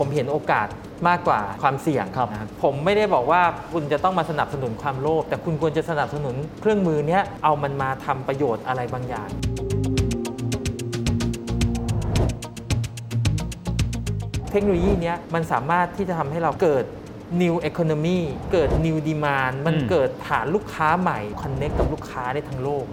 ผมเห็นโอกาสมากกว่าความเสี่ยงครับ นะครับผมไม่ได้บอกว่าคุณจะต้องมาสนับสนุนความโลภแต่คุณควรจะสนับสนุนเครื่องมือเนี้ยเอามันมาทำประโยชน์อะไรบางอย่าง เทคโนโลยีเนี้ยมันสามารถที่จะทำให้เราเกิด new economy เกิด new demand มันอืม เกิดฐานลูกค้าใหม่ connect กับลูกค้าได้ทั้งโลก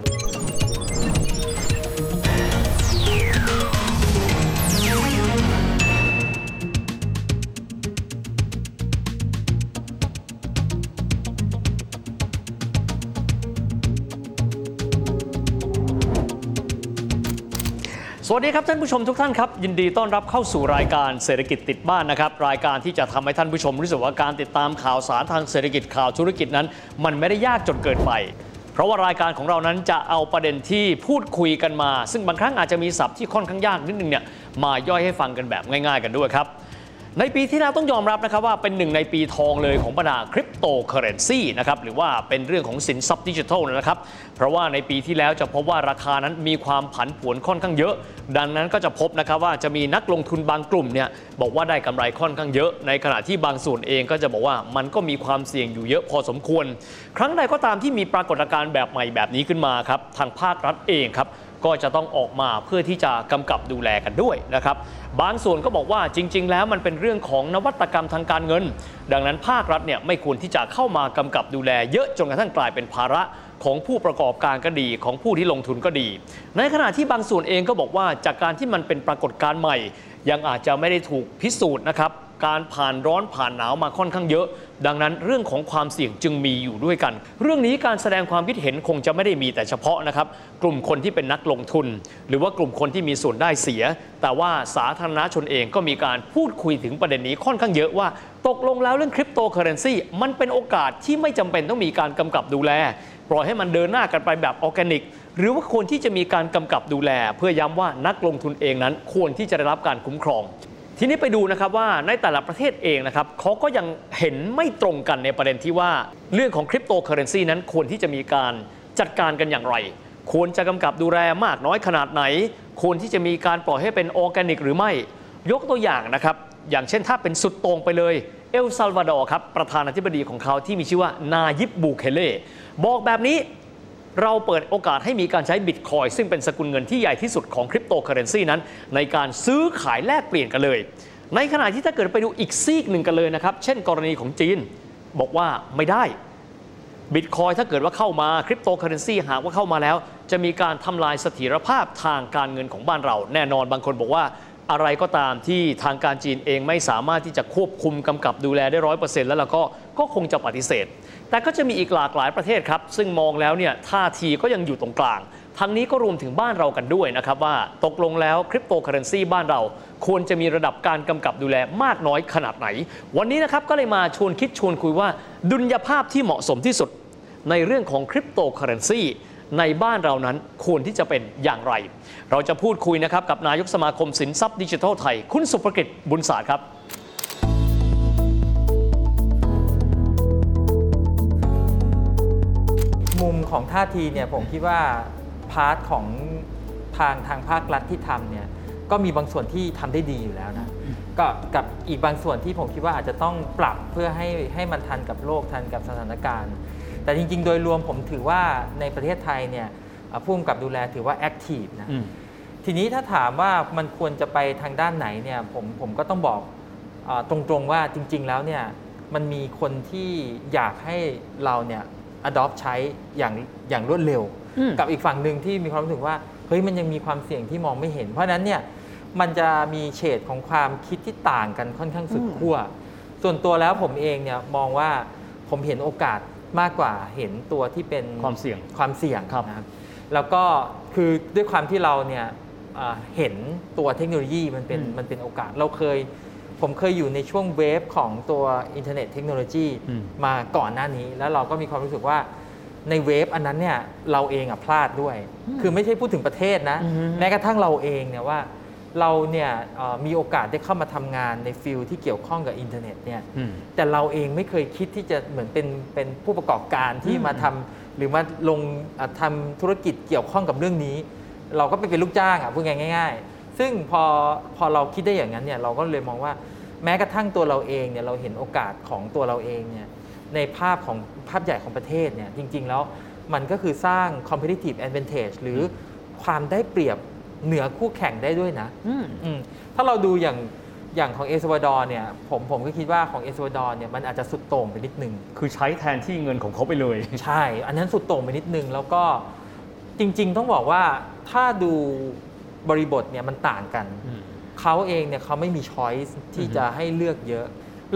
สวัสดีครับท่านผู้ชมทุกท่านครับ ยินดีต้อนรับเข้าสู่รายการเศรษฐกิจติดบ้านนะครับ รายการที่จะทำให้ท่านผู้ชมรู้สึกว่าการติดตามข่าวสารทางเศรษฐกิจข่าวธุรกิจนั้น มันไม่ได้ยากจนเกินไป เพราะว่ารายการของเรานั้นจะเอาประเด็นที่พูดคุยกันมา ซึ่งบางครั้งอาจจะมีศัพท์ที่ค่อนข้างยากนิดนึงเนี่ยมาย่อยให้ฟังกันแบบง่าย ๆ กันด้วยครับ ในปีที่แล้วต้องยอมรับนะครับว่าเป็นหนึ่งในปีทองเลยของบรรดาคริปโตเคอเรนซีนะครับหรือว่าเป็นเรื่องของสินทรัพย์ดิจิทัลนะครับ เพราะว่าในปีที่แล้วจะพบว่าราคานั้นมีความผันผวนค่อนข้างเยอะ ดังนั้นก็จะพบนะครับว่าจะมีนักลงทุนบางกลุ่มเนี่ยบอกว่าได้กำไรค่อนข้างเยอะ ในขณะที่บางส่วนเองก็จะบอกว่ามันก็มีความเสี่ยงอยู่เยอะพอสมควร ครั้งใดก็ตามที่มีปรากฏการณ์แบบใหม่แบบนี้ขึ้นมาครับทางภาครัฐเองครับ ก็จะต้องออกมาเพื่อที่จะกำกับดูแลกันด้วยนะครับ บางส่วนก็บอกว่าจริง ๆ แล้วมันเป็นเรื่องของนวัตกรรมทางการเงิน ดังนั้นภาครัฐเนี่ยไม่ควรที่จะเข้ามากำกับดูแล เยอะจนกระทั่งกลายเป็นภาระของผู้ประกอบการก็ดีของผู้ที่ลงทุนก็ดี ในขณะที่บางส่วนเองก็บอกว่าจากการที่มันเป็นปรากฏการณ์ใหม่ ยังอาจจะไม่ได้ถูกพิสูจน์นะครับ การผ่านร้อนผ่านหนาวมาค่อนข้างเยอะ ดังนั้นเรื่องของความเสี่ยงจึงมีอยู่ด้วยกัน เรื่องนี้การแสดงความคิดเห็นคงจะไม่ได้มีแต่เฉพาะนะครับ กลุ่มคนที่เป็นนักลงทุน หรือว่ากลุ่มคนที่มีส่วนได้เสีย แต่ว่าสาธารณชนเองก็มีการพูดคุยถึงประเด็นนี้ค่อนข้างเยอะว่า ตกลงแล้วเรื่องคริปโตเคอเรนซีมันเป็นโอกาสที่ไม่จำเป็นต้องมีการกำกับดูแล ปล่อยให้มันเดินหน้ากันไปแบบออร์แกนิกหรือว่าควรที่จะมีการกำกับดูแล เพื่อย้ำว่านักลงทุนเองนั้นควรที่จะได้รับการคุ้มครอง ทีนี้ไปดูนะครับว่าในแต่ละประเทศเองนะครับเขาก็ยังเห็นไม่ตรงกันในประเด็นที่ว่าเรื่องของคริปโตเคอเรนซีนั้นควรที่จะมีการจัดการกันอย่างไร ควรจะกำกับดูแลมากน้อยขนาดไหน ควรที่จะมีการปล่อยให้เป็นออร์แกนิก หรือไม่ ยกตัวอย่างนะครับ อย่างเช่นถ้าเป็นสุดโต่งไปเลยเอลซัลวาดอร์ครับประธานาธิบดีของเขาที่มีชื่อว่านายิบบูเคเล่บอกแบบนี้ เราเปิดโอกาสให้มีการใช้บิตคอยน์ซึ่งเป็นสกุลเงินที่ใหญ่ที่สุดของคริปโตเคอเรนซีนั้น ในการซื้อขายแลกเปลี่ยนกันเลย ในขณะที่ถ้าเกิดไปดูอีกซีกหนึ่งกันเลยนะครับ เช่นกรณีของจีน บอกว่าไม่ได้บิตคอยน์ถ้าเกิดว่าเข้ามาคริปโตเคอเรนซีหากว่าเข้ามาแล้ว จะมีการทำลายเสถียรภาพทางการเงินของบ้านเรา แน่นอนบางคนบอกว่าอะไรก็ตามที่ทางการจีนเองไม่สามารถที่จะควบคุมกำกับดูแลได้ร้อยเปอร์เซ็นต์แล้วเราก็ก็คงจะปฏิเสธ แต่ก็จะมีอีกหลากหลายประเทศครับ ซึ่งมองแล้วเนี่ยท่าทีก็ยังอยู่ตรงกลาง ทั้งนี้ก็รวมถึงบ้านเรากันด้วยนะครับว่าตกลงแล้วคริปโตเคอเรนซีบ้านเรา ควรจะมีระดับการกำกับดูแลมากน้อยขนาดไหน วันนี้นะครับก็เลยมาชวนคิดชวนคุยว่า ดุลยภาพที่เหมาะสมที่สุด ในเรื่องของคริปโตเคอเรนซีในบ้านเรานั้นควรที่จะเป็นอย่างไร เราจะพูดคุยนะครับกับนายกสมาคมสินทรัพย์ดิจิทัลไทย คุณศุภกฤษฎ์ บุญสาตร์ครับ ของท่าทีเนี่ยผมคิดว่า part ของทางทางภาครัฐที่ทำเนี่ยก็มีบางส่วนที่ทำได้ดีอยู่แล้วนะก็กับอีกบางส่วนที่ผมคิดว่าอาจจะต้องปรับเพื่อให้ให้มันทันกับโลกทันกับสถานการณ์ แต่จริง ๆ โดยรวมผมถือว่าในประเทศไทยเนี่ยเอ่อผู้กำกับดูแลถือว่าแอคทีฟนะทีนี้ถ้าถามว่ามันควรจะไปทางด้านไหนเนี่ยผมผมก็ต้องบอกเออตรงๆว่าจริง ๆ แล้วเนี่ยมันมีคนที่อยากให้เราเนี่ย adopt ใช้อย่างอย่างรวดเร็วอืมกับอีกฝั่งหนึ่งที่มีความรู้สึกว่าเฮ้ยมันยังมีความเสี่ยงที่มองไม่เห็น เพราะฉะนั้นเนี่ยมันจะมีเฉดของความคิดที่ต่างกันค่อนข้างสุดขั้วส่วนตัวแล้วผมเองเนี่ยมองว่าผมเห็นโอกาสมากกว่าเห็นตัวที่เป็นความเสี่ยงความเสี่ยงครับนะครับแล้วก็คือด้วยความที่เราเนี่ยเอ่อเห็นตัวเทคโนโลยีมันเป็นอืมมันเป็นโอกาสเราเคย ผมเคยอยู่ในช่วง wave ของตัวอินเทอร์เน็ตเทคโนโลยีอืมมาก่อนหน้านี้ แล้วเราก็มีความรู้สึกว่าใน wave อันนั้นเนี่ยเราเองอะพลาดด้วย คือไม่ใช่พูดถึงประเทศนะอือฮึแม้กระทั่งเราเองเนี่ยว่าเราเนี่ยเอ่อมีโอกาสได้เข้ามาทำงานใน field ที่เกี่ยวข้องกับอินเทอร์เน็ตเนี่ยอืมแต่เราเองไม่เคยคิดที่จะเหมือนเป็นเป็นผู้ประกอบการที่อืมมาทำหรือมาลงอะทำธุรกิจเกี่ยวข้องกับเรื่องนี้ เราก็ไปเป็นลูกจ้างอะพูดง่ายๆ ซึ่งพอพอเราคิดได้อย่างนั้นเนี่ยเราก็เลยมองว่าแม้กระทั่งตัวเราเองเนี่ยเราเห็นโอกาสของตัวเราเองเนี่ยในภาพของภาพใหญ่ของประเทศเนี่ยจริง ๆ แล้วมันก็คือสร้าง competitive advantage หรือความได้เปรียบเหนือคู่แข่งได้ด้วยนะอืมอืมถ้าเราดูอย่างอย่างของเอสวาดอร์เนี่ยผมผมก็คิดว่าของเอสวาดอร์เนี่ยมันอาจจะสุดโต่งไปนิดนึง คือใช้แทนที่เงินของเขาไปเลย ใช่ อันนั้นสุดโต่งไปนิดนึง แล้วก็จริง ๆ ต้องบอกว่าถ้าดู บริบทเนี่ยมันต่างกัน เขาเองเนี่ยเขาไม่มีช้อยส์ที่อือฮึจะให้เลือกเยอะ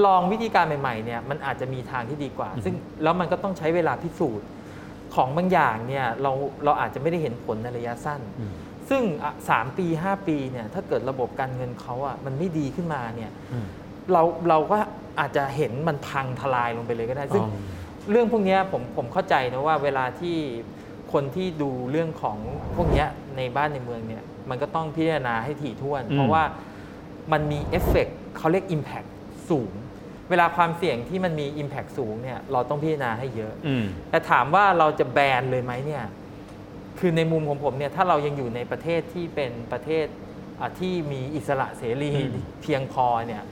ลองวิธีการใหม่ๆเนี่ยมันอาจจะมีทางที่ดีกว่าอือฮึซึ่งแล้วมันก็ต้องใช้เวลาพิสูจน์ของบางอย่างเนี่ยเราเราอาจจะไม่ได้เห็นผลในระยะสั้นอืมซึ่งอะสามปี 5 ปีเนี่ยถ้าเกิดระบบการเงินเขาอะมันไม่ดีขึ้นมาเนี่ยอืมเราเราก็อาจจะเห็นมันพังทลายลงไปเลยก็ได้ ซึ่งอ๋อเรื่องพวกเนี้ยผมผมเข้าใจนะว่าเวลาที่คนที่ดูเรื่องของพวกเนี้ยในบ้านในเมืองเนี่ย มันก็ต้องพิจารณาให้ถี่ถ้วนอืมเพราะว่ามันมีเอฟเฟกต์เขาเรียก Impact สูง เวลาความเสี่ยงที่มันมี Impact สูงเนี่ยเราต้องพิจารณาให้เยอะอืมแต่ถามว่าเราจะแบนเลยไหมเนี่ยคือในมุมของผมเนี่ยถ้าเรายังอยู่ในประเทศที่เป็นประเทศอะที่มีอิสระเสรีอืมเพียงพอเนี่ย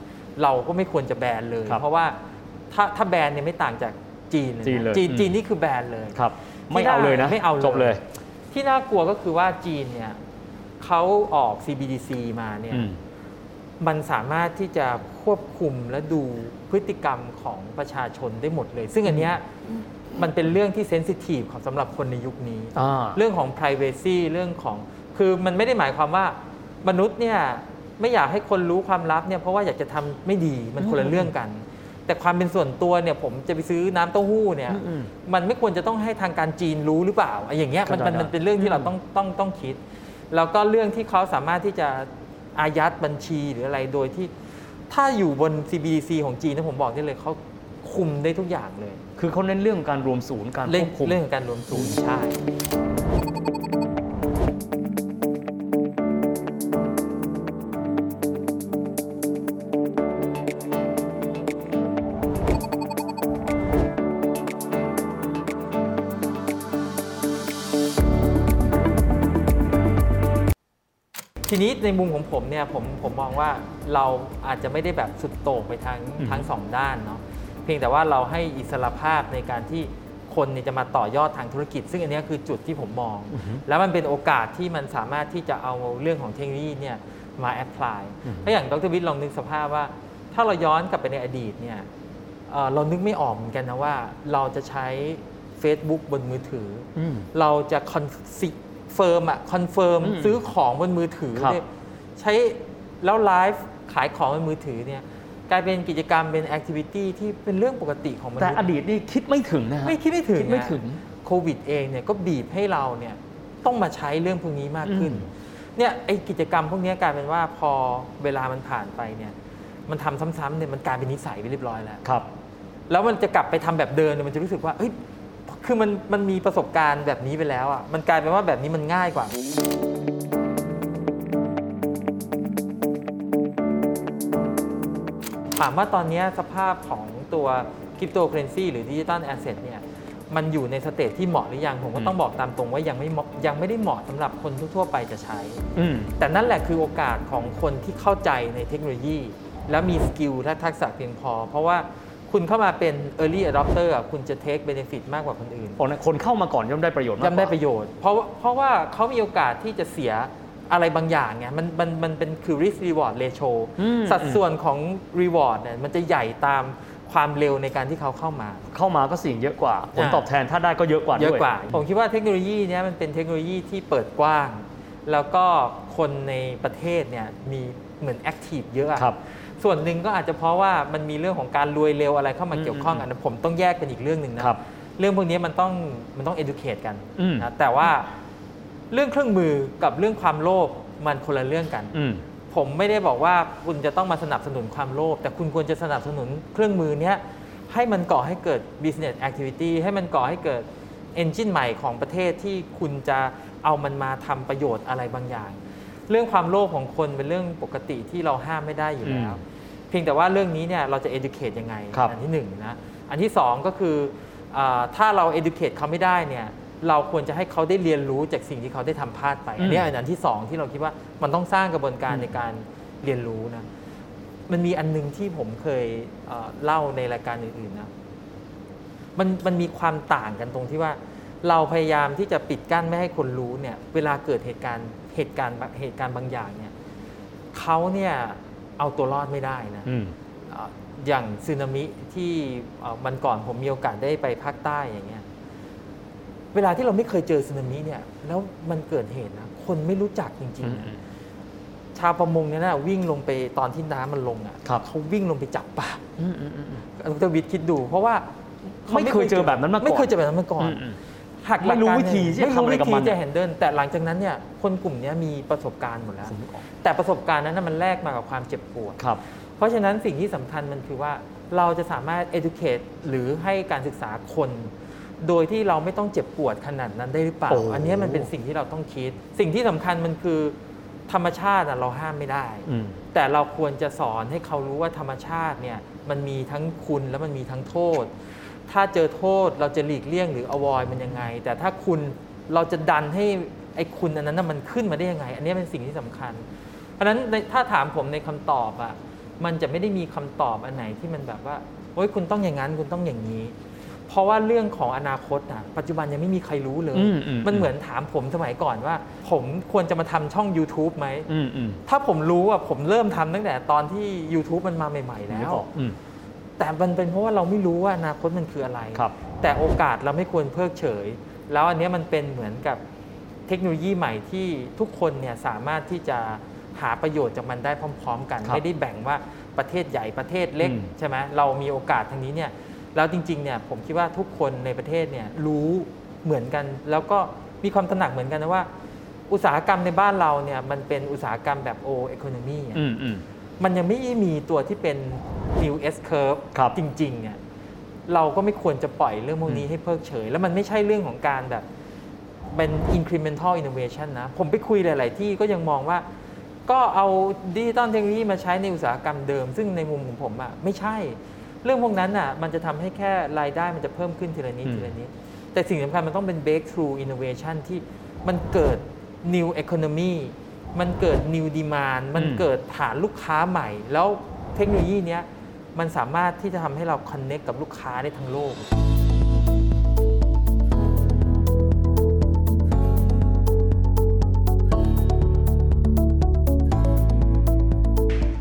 เราก็ไม่ควรจะแบนเลยครับเพราะว่าถ้าถ้าแบนเนี่ยไม่ต่างจากจีนเลยะจีนเลยจีนอืมจีนนี่คือแบนเลยครับ ไม่เอาเลยนะไม่เอาเลยจบเลย ที่น่ากลัวก็คือว่าจีนเนี่ย เขาออก CBDC มาเนี่ยอืมมันสามารถที่จะควบคุมและดูพฤติกรรมของประชาชนได้หมดเลย ซึ่งอันเนี้ยมันเป็นเรื่องที่เซนซิทีฟของสำหรับคนในยุคนี้อ่าเรื่องของ p r i เวซีเรื่องของคือมันไม่ได้หมายความว่ามนุษย์เนี่ยไม่อยากให้คนรู้ความลับเนี่ยเพราะว่าอยากจะทำไม่ดีมันคนละเรื่องกัน แต่ความเป็นส่วนตัวเนี่ยผมจะไปซื้อน้ำเต้าหู้เนี่ยอืมมันไม่ควรจะต้องให้ทางการจีนรู้หรือเปล่าไอ้อย่างเงี้ยมันมันเข้าใจมันเป็นเรื่องที่เราอืมต้องต้องต้องคิด แล้วก็เรื่องที่เขาสามารถที่จะอายัดบัญชีหรืออะไรโดยที่ถ้าอยู่บน CBDC ของจีนนะผมบอกได้เลยเขาคุมได้ทุกอย่างเลย คือเขาเน้นเรื่องการรวมศูนย์การคเรื่องวบคุมเรื่องของการรวมศูนย์ใช่ ทีนี้ในมุมของผมเนี่ยผมผมมองว่าเราอาจจะไม่ได้แบบสุดโต่งไปทางอืม ทั้งสองด้านเนาะเพียงแต่ว่าเราให้อิสรภาพในการที่คนเนี่ยจะมาต่อยอดทางธุรกิจ ซึ่งอันเนี้ยคือจุดที่ผมมอง แล้วมันเป็นโอกาสที่มันสามารถที่จะเอาเรื่องของเทคโนโลยีเนี่ยมาแอพพลายอืมถ้าอย่างดรวิทย์ลองนึกสภาพว่า ถ้าเราย้อนกลับไปในอดีตเนี่ยเอ่อเรานึกไม่ออกเหมือนกันนะว่าเราจะใช้ Facebook บนมือถือออืม เราจะ confirm อะ confirm อืมซื้อของบนมือถือครับเนี่ยใช้แล้วไลฟ์ขายของบนมือถือเนี่ยกลายเป็นกิจกรรมเป็น activity ที่เป็นเรื่องปกติของมนุษย์แต่อดีตนี่คิดไม่ถึงนะฮะไม่คิดไม่ถึงคิดไม่ถึงนะโควิดเองเนี่ยก็บีบให้เราเนี่ยต้องมาใช้เรื่องพวกนี้มากขึ้นอืมเนี่ยไอ้กิจกรรมพวกนี้กลายเป็นว่าพอเวลามันผ่านไปเนี่ยมันทำซ้ำๆเนี่ยมันกลายเป็นนิสัยไปเรียบร้อยแล้วครับ แล้วมันจะกลับไปทำแบบเดิมเนี่ยมันจะรู้สึกว่าเฮ้ย คือมันมันมีประสบการณ์แบบนี้ไปแล้วอะมันกลายเป็นว่าแบบนี้มันง่ายกว่า ถามว่าตอนนี้สภาพของตัวคริปโตเคอเรนซีหรือ digital asset เนี่ยมันอยู่ใน stage ที่เหมาะหรือยัง ผมก็ต้องบอกตามตรงว่ายังไม่เหมาะยังไม่ได้เหมาะสำหรับคนทั่วๆไปจะใช้อืมแต่นั่นแหละคือโอกาสของคนที่เข้าใจในเทคโนโลยี และมีสกิลและทักษะเพียงพอ เพราะว่า คุณเข้ามาเป็น Early Adopter อะคุณจะ take benefit มากกว่าคนอื่น คนเข้ามาก่อนย่อมได้ประโยชน์มากกย่อมได้ว่าประโยชน์ เพราะว่าเพราะว่าเขามีโอกาสที่จะเสียอะไรบางอย่างไงมันมันมันเป็นคือ risk reward ratio อืม สัดส่วนของ reward เนี่ยมันจะใหญ่ตามความเร็วในการที่เขาเข้ามา เข้ามาก็เสี่ยงเยอะกว่า ผลอ่า ตอบแทนถ้าได้ก็เยอะกว่าเยอะด้วยกว่า ผมคิดว่าเทคโนโลยีเนี้ยมันเป็นเทคโนโลยีที่เปิดกว้าง แล้วก็คนในประเทศเนี่ยมีเหมือนแอคทีฟเยอะอะ ครับ ส่วนหนึ่งก็อาจจะเพราะว่ามันมีเรื่องของการรวยเร็วอะไรเข้ามาอืมเกี่ยวข้องอืมอันนั้นผมต้องแยกเป็นอีกเรื่องหนึ่งนะครับเรื่องพวกนี้มันต้องมันต้อง educate กันอืมนะแต่ว่าเรื่องเครื่องมือกับเรื่องความโลภมันคนละเรื่องกันอืมผมไม่ได้บอกว่าคุณจะต้องมาสนับสนุนความโลภแต่คุณควรจะสนับสนุนเครื่องมือเนี้ยให้มันก่อให้เกิด business activity ให้มันก่อให้เกิด engine ใหม่ของประเทศที่คุณจะเอามันมาทำประโยชน์อะไรบางอย่าง เรื่องความโลภของคนเป็นเรื่องปกติที่เราห้ามไม่ได้อยู่แล้วอืม เพียงแต่ว่าเรื่องนี้เนี่ยเราจะ educate ยังไงครับอัที่หนึ่งนะ อันที่สองก็คืออาถ้าเรา educate เขาไม่ได้เนี่ยเราควรจะให้เขาได้เรียนรู้จากสิ่งที่เขาได้ทำพลาดไป อันนี้อันที่สองที่เราคิดว่ามันต้องสร้างกระบวนการในการเรียนรู้นะ มันมีอันหนึงที่ผมเคยเอ่อเล่าในรายการอื่นๆนะ มันมันมีความต่างกันตรงที่ว่าเราพยายามที่จะปิดกั้นไม่ให้คนรู้เนี่ย เวลาเกิดเหตุการณ์เหตุการณ์เหตุการณ์บางอย่างเนี่ยเขาเนี่ย เอาตัวรอดไม่ได้นะอืมเอ่ออย่างสึนามิที่เอ่อมันก่อนผมมีโอกาสได้ไปภาคใต้อย่างเงี้ยเวลาที่เราไม่เคยเจอสึนามิเนี่ยแล้วมันเกิดเหตุนะคนไม่รู้จักจริงๆนะชาวประมงเนี่ยนะวิ่งลงไปตอนที่น้ำมันลงอะครับเขาวิ่งลงไปจับปลาอืมอืมอืมอืมดรวิทย์คิดดู เพราะว่าขาไม่เคยเจอแบบนั้นมาก่อนไม่เคยเจอแบบนั้นมาก่อนอืมอืม หักหลักไม่รู้การวิธีที่จะไม่ทำรู้อะไรวิกับธีมันจะแฮนเดิลแต่หลังจากนั้นเนี่ยคนกลุ่มเนี้ยมีประสบการณ์หมดแล้วผมนึกออกแต่ประสบการณ์นั้นนะมันแลกมากับความเจ็บปวด ครับ เพราะฉะนั้นสิ่งที่สำคัญมันคือว่าเราจะสามารถ educate หรือให้การศึกษาคน โดยที่เราไม่ต้องเจ็บปวดขนาดนั้นได้หรือเปล่า โอ้ อันเนี้ยมันเป็นสิ่งที่เราต้องคิด สิ่งที่สำคัญมันคือธรรมชาติอะเราห้ามไม่ได้ อืม แต่เราควรจะสอนให้เขารู้ว่าธรรมชาติเนี่ยมันมีทั้งคุณและมันมีทั้งโทษ ถ้าเจอโทษเราจะหลีกเลี่ยงหรือ avoid มันยังไง แต่ถ้าคุณเราจะดันให้ไอ้คุณอันนั้นนะมันขึ้นมาได้ยังไง อันนี้เป็นสิ่งที่สำคัญ เพราะฉะนั้นในถ้าถามผมในคำตอบอะมันจะไม่ได้มีคำตอบอันไหนที่มันแบบว่าโอ้ยคุณต้องอย่างนั้นคุณต้องอย่างนี้ เพราะว่าเรื่องของอนาคตอะปัจจุบันยังไม่มีใครรู้เลยอืมอืมมันเหมือนถามผมสมัยก่อนว่า ผมควรจะมาทำช่อง YouTube ไหมอืมอืมถ้าผมรู้อะผมเริ่มทำตั้งแต่ตอนที่ YouTube มันมาใหม่ ๆ แล้นึวกออกอืม แต่มันเป็นเพราะว่าเราไม่รู้ว่าอนาคตมันคืออะไรครับแต่โอกาสเราไม่ควรเพิกเฉย แล้วอันเนี้ยมันเป็นเหมือนกับเทคโนโลยีใหม่ที่ทุกคนเนี่ยสามารถที่จะหาประโยชน์จากมันได้พร้อม ๆ กันครับไม่ได้แบ่งว่าประเทศใหญ่ประเทศเล็กอืมใช่ไหมเรามีโอกาสทางนี้เนี่ยแล้วจริงๆเนี่ยผมคิดว่าทุกคนในประเทศเนี่ยรู้เหมือนกัน แล้วก็มีความตระหนักเหมือนกันนะว่า อุตสาหกรรมในบ้านเราเนี่ยมันเป็นอุตสาหกรรมแบบ old economy อื มอืมมันยังไม่มีตัวที่เป็น new S curve ครับจริงๆเนี่ยเราก็ไม่ควรจะปล่อยเรื่องพวกนี้อืมให้เพิกเฉย แล้วมันไม่ใช่เรื่องของการแบบเป็น incremental innovation นะ ผมไปคุยหลาย ๆ ที่ก็ยังมองว่า ก็เอา digital technology มาใช้ในอุตสาหกรรมเดิม ซึ่งในมุมของผมอะไม่ใช่ เรื่องพวกนั้นอะมันจะทำให้แค่รายได้มันจะเพิ่มขึ้นทีละนิดอืมทีละนิด แต่สิ่งสำคัญมันต้องเป็น breakthrough innovation ที่มันเกิด new economy มันเกิด new demand มันเกิดฐานลูกค้าใหม่ แล้วเทคโนโลยีเนี้ยมันสามารถที่จะทำให้เรา connect กับลูกค้าได้ทั้งโลก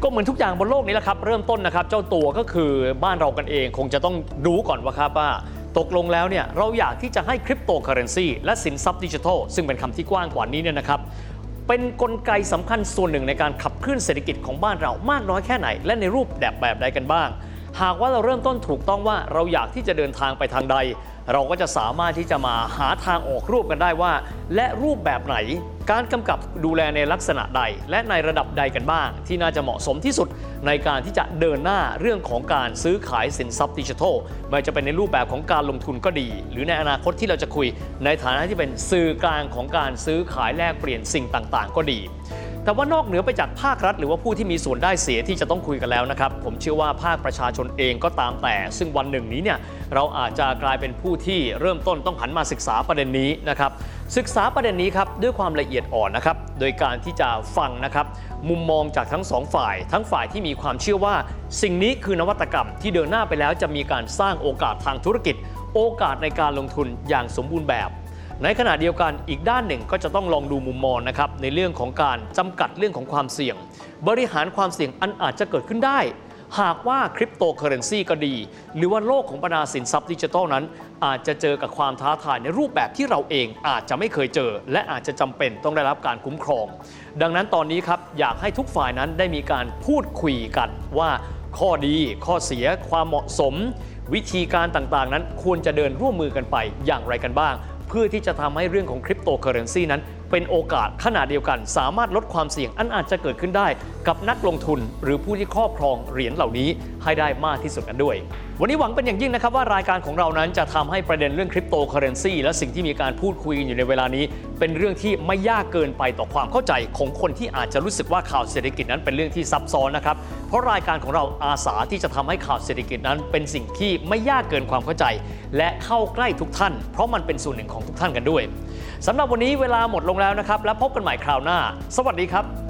ก็เหมือนทุกอย่างบนโลกนี้แหละครับ เริ่มต้นนะครับ เจ้าตัวก็คือบ้านเรากันเองคงจะต้องรู้ก่อนว่าครับว่า ตกลงแล้วเนี่ยเราอยากที่จะให้คริปโตเคอเรนซีและสินทรัพย์ดิจิทัลซึ่งเป็นคำที่กว้างกว่านี้เนี่ยนะครับ เป็นกลไกสำคัญส่วนหนึ่งในการขับเคลื่อนเศรษฐกิจของบ้านเรามากน้อยแค่ไหน และในรูปแบบแบบใดกันบ้าง หากว่าเราเริ่มต้นถูกต้องว่าเราอยากที่จะเดินทางไปทางใด เราก็จะสามารถที่จะมาหาทางออกร่วมกันได้ว่า และรูปแบบไหน การกำกับดูแลในลักษณะใด และในระดับใดกันบ้าง ที่น่าจะเหมาะสมที่สุดในการที่จะเดินหน้าเรื่องของการซื้อขายสินทรัพย์ดิจิทัลไม่จะเป็นในรูปแบบของการลงทุนก็ดี หรือในอนาคตที่เราจะคุย ในฐานะที่เป็นสื่อกลางของการซื้อขายแลกเปลี่ยนสิ่งต่าง ๆ ก็ดี แต่ว่านอกเหนือไปจากภาครัฐ หรือว่าผู้ที่มีส่วนได้เสียที่จะต้องคุยกันแล้วนะครับ ผมเชื่อว่าภาคประชาชนเองก็ตามแต่ ซึ่งวันหนึ่งนี้เนี่ยเราอาจจะกลายเป็นผู้ที่เริ่มต้นต้องหันมาศึกษาประเด็นนี้นะครับศึกษาประเด็นนี้ครับด้วยความละเอียดอ่อนนะครับโดยการที่จะฟังนะครับมุมมองจากทั้งสองฝ่าย ทั้งฝ่ายที่มีความเชื่อว่า สิ่งนี้คือนวัตกรรมที่เดินหน้าไปแล้วจะมีการสร้างโอกาสทางธุรกิจ โอกาสในการลงทุนอย่างสมบูรณ์แบบ ในขณะเดียวกันอีกด้านหนึ่งก็จะต้องลองดูมุมมองนะครับในเรื่องของการจำกัดเรื่องของความเสี่ยง บริหารความเสี่ยงอันอาจจะเกิดขึ้นได้ หากว่าคริปโตเคอเรนซีก็ดี หรือว่าโลกของบรรดาสินทรัพย์ดิจิทัลนั้น อาจจะเจอกับความท้าทายในรูปแบบที่เราเองอาจจะไม่เคยเจอ และอาจจะจำเป็นต้องได้รับการคุ้มครอง ดังนั้นตอนนี้ครับอยากให้ทุกฝ่ายนั้นได้มีการพูดคุยกันว่าข้อดีข้อเสียความเหมาะสม วิธีการต่างๆ นั้นควรจะเดินร่วมมือกันไปอย่างไรกันบ้าง พื่อที่จะทำให้เรื่องของคริปโตเคอเรนซีนั้น เป็นโอกาสขนาดเดียวกัน สามารถลดความเสี่ยงอันอาจจะเกิดขึ้นได้ กับนักลงทุนหรือผู้ที่ครอบครองเหรียญเหล่านี้ให้ได้มากที่สุดกันด้วย วันนี้หวังเป็นอย่างยิ่งนะครับว่ารายการของเรานั้นจะทำให้ประเด็นเรื่องคริปโตเคอเรนซีและสิ่งที่มีการพูดคุยกันอยู่ในเวลานี้ เป็นเรื่องที่ไม่ยากเกินไปต่อความเข้าใจของคนที่อาจจะรู้สึกว่าข่าวเศรษฐกิจนั้นเป็นเรื่องที่ซับซ้อนนะครับเพราะรายการของเราอาสาที่จะทำให้ข่าวเศรษฐกิจนั้น เป็นสิ่งที่ไม่ยากเกินความเข้าใจ และเข้าใกล้ทุกท่าน เพราะมันเป็นส่วนหนึ่งของทุกท่านกันด้วยสำหรับวันนี้เวลาหมดลงแล้วนะครับ และพบกันใหม่คราวหน้า สวัสดีครับ